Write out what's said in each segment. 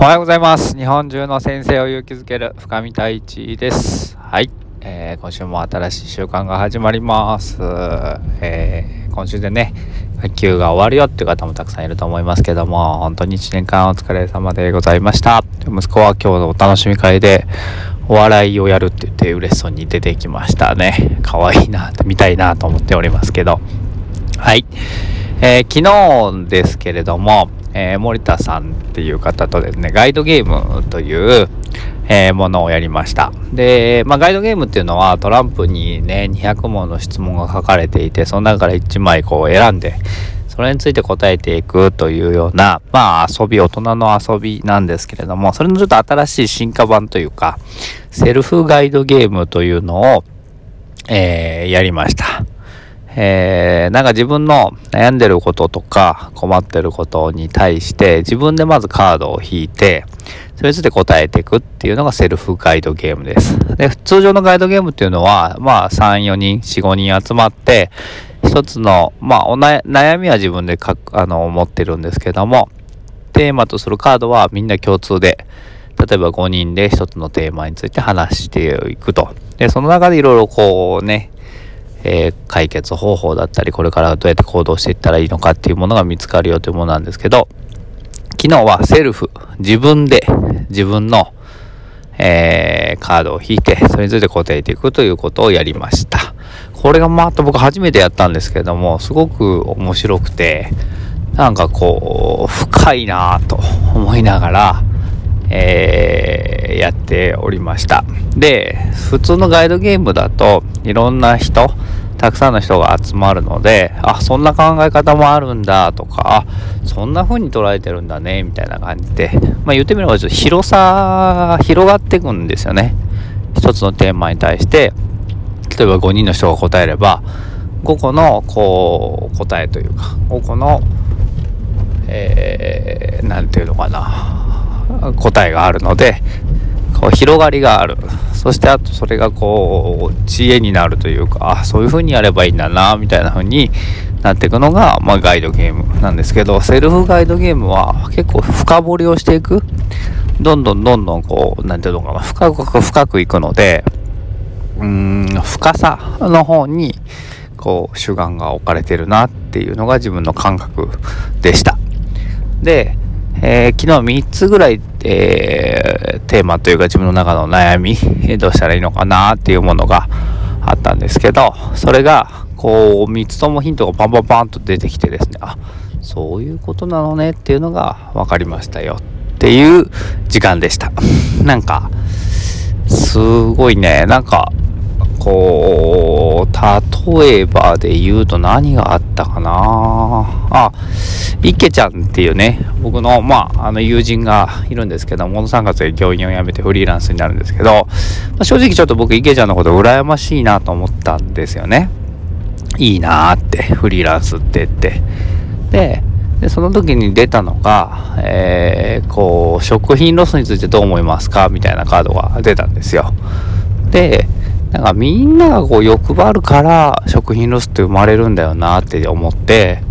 おはようございます。日本中の先生を勇気づける深見太一です。はい、えー今週も新しい習慣が始まります。えー今週でね、学級が終わるよっていう方もたくさんいると思いますけども、本当に1年間お疲れ様でございました。息子は今日のお楽しみ会でお笑いをやるって言って嬉しそうに出てきましたね。可愛いな、見たいなと思っておりますけど。はい。えー昨日ですけれども、えー森田さんっていう方とですね、ガイドゲームという、えーものをやりました。で、まあ、ガイドゲームっていうのはトランプにね、200問の質問が書かれていて、その中から1枚こう選んで、それについて答えていくというような、まあ遊び、大人の遊びなんですけれども、それのちょっと新しい進化版というか、セルフガイドゲームというのを、えーやりました。えーなんか自分の悩んでることとか困ってることに対して自分でまずカードを引いてそれについて答えていくっていうのがセルフガイドゲームです。で通常のガイドゲームっていうのはまあ3、4人、4、5人集まって一つのまあおな悩みは自分でかあの持ってるんですけどもテーマとするカードはみんな共通で例えば5人で一つのテーマについて話していくと。でその中でいろいろこうねえー解決方法だったりこれからどうやって行動していったらいいのかっていうものが見つかるよというものなんですけど昨日はセルフ。自分で自分の、えーカードを引いてそれについて答えていくということをやりました。これがまた僕初めてやったんですけどもすごく面白くてなんかこう深いなぁと思いながらえーやっておりました。で普通のガイドゲームだといろんな人たくさんの人が集まるのであそんな考え方もあるんだとかあそんな風に捉えてるんだねみたいな感じでまあ言ってみればちょっと広さ広がっていくんですよね。一つのテーマに対して例えば5人の人が答えれば5個のこう答えというか5個のえー、ていうのかな答えがあるのでこう広がりがあるそしてあとそれがこう知恵になるというかあそういう風にやればいいんだなみたいな風になっていくのが、まあ、ガイドゲームなんですけどセルフガイドゲームは結構深掘りをしていくどんどんどんどんこうなんていうのかな深く深くいくのでうーん深さの方にこう主眼が置かれてるなっていうのが自分の感覚でした。で、えー昨日3つぐらい、えーテーマというか自分の中の悩みどうしたらいいのかなっていうものがあったんですけどそれがこう3つともヒントがパンパンパンと出てきてですねあそういうことなのねっていうのが分かりましたよ。っていう時間でした。なんかすごいね。なんかこう例えばで言うと何があったかな。あ池ちゃんっていうね僕のまああの友人がいるんですけどもこの3月で教員を辞めてフリーランスになるんですけど、まあ正直ちょっと僕池ちゃんのこと羨ましいなと思ったんですよね。いいなーってフリーランスって言って。ででその時に出たのが、えーこう食品ロスについてどう思いますか？みたいなカードが出たんですよ。でなんかみんながこう欲張るから食品ロスって生まれるんだよなって思って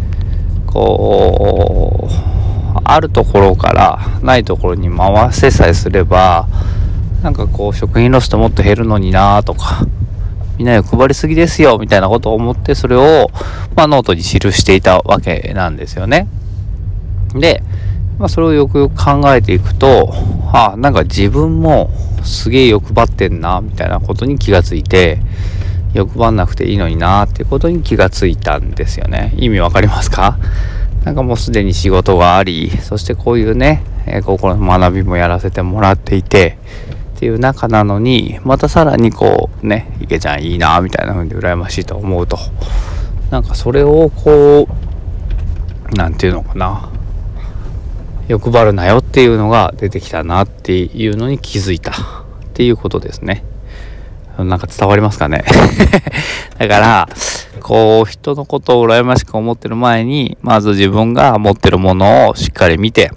こうあるところからないところに回せさえすればなんかこう食品ロスってもっと減るのになとかみんな欲張りすぎですよみたいなことを思ってそれを、まあ、ノートに記していたわけなんですよね。で、まあ、それをよくよく考えていくとあなんか自分もすげえ欲張ってんなみたいなことに気がついて欲張んなくていいのになっていうことに気がついたんですよね。意味わかりますか？なんかもうすでに仕事がありそしてこういうね、えー、心の学びもやらせてもらっていてっていう中なのにまたさらにこうね池ちゃんいいなみたいな風に羨ましいと思うと。なんかそれをこうなんていうのかな。欲張るなよっていうのが出てきたなっていうのに気づいたっていうことですね。なんか伝わりますかね？だから、こう、人のことを羨ましく思ってる前に、まず自分が持ってるものをしっかり見て、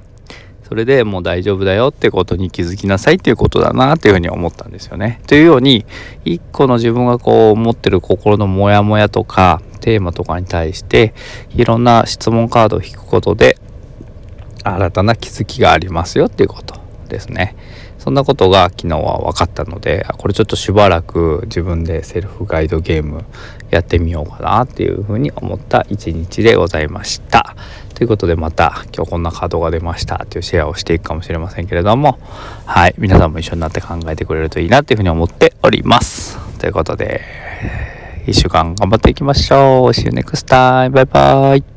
それでもう大丈夫だよってことに気づきなさいっていうことだなっていうふうに思ったんですよね。というように、一個の自分がこう持ってる心のモヤモヤとか、テーマとかに対して、いろんな質問カードを引くことで、新たな気づきがありますよっていうことですねそんなことが昨日は分かったのでこれちょっとしばらく自分でセルフガイドゲームやってみようかなっていうふうに思った一日でございました。ということでまた今日こんなカードが出ました。っていうシェアをしていくかもしれませんけれどもはい。皆さんも一緒になって考えてくれるといいなっていうふうに思っております。ということで1週間頑張っていきましょう。See you next time バイバイ。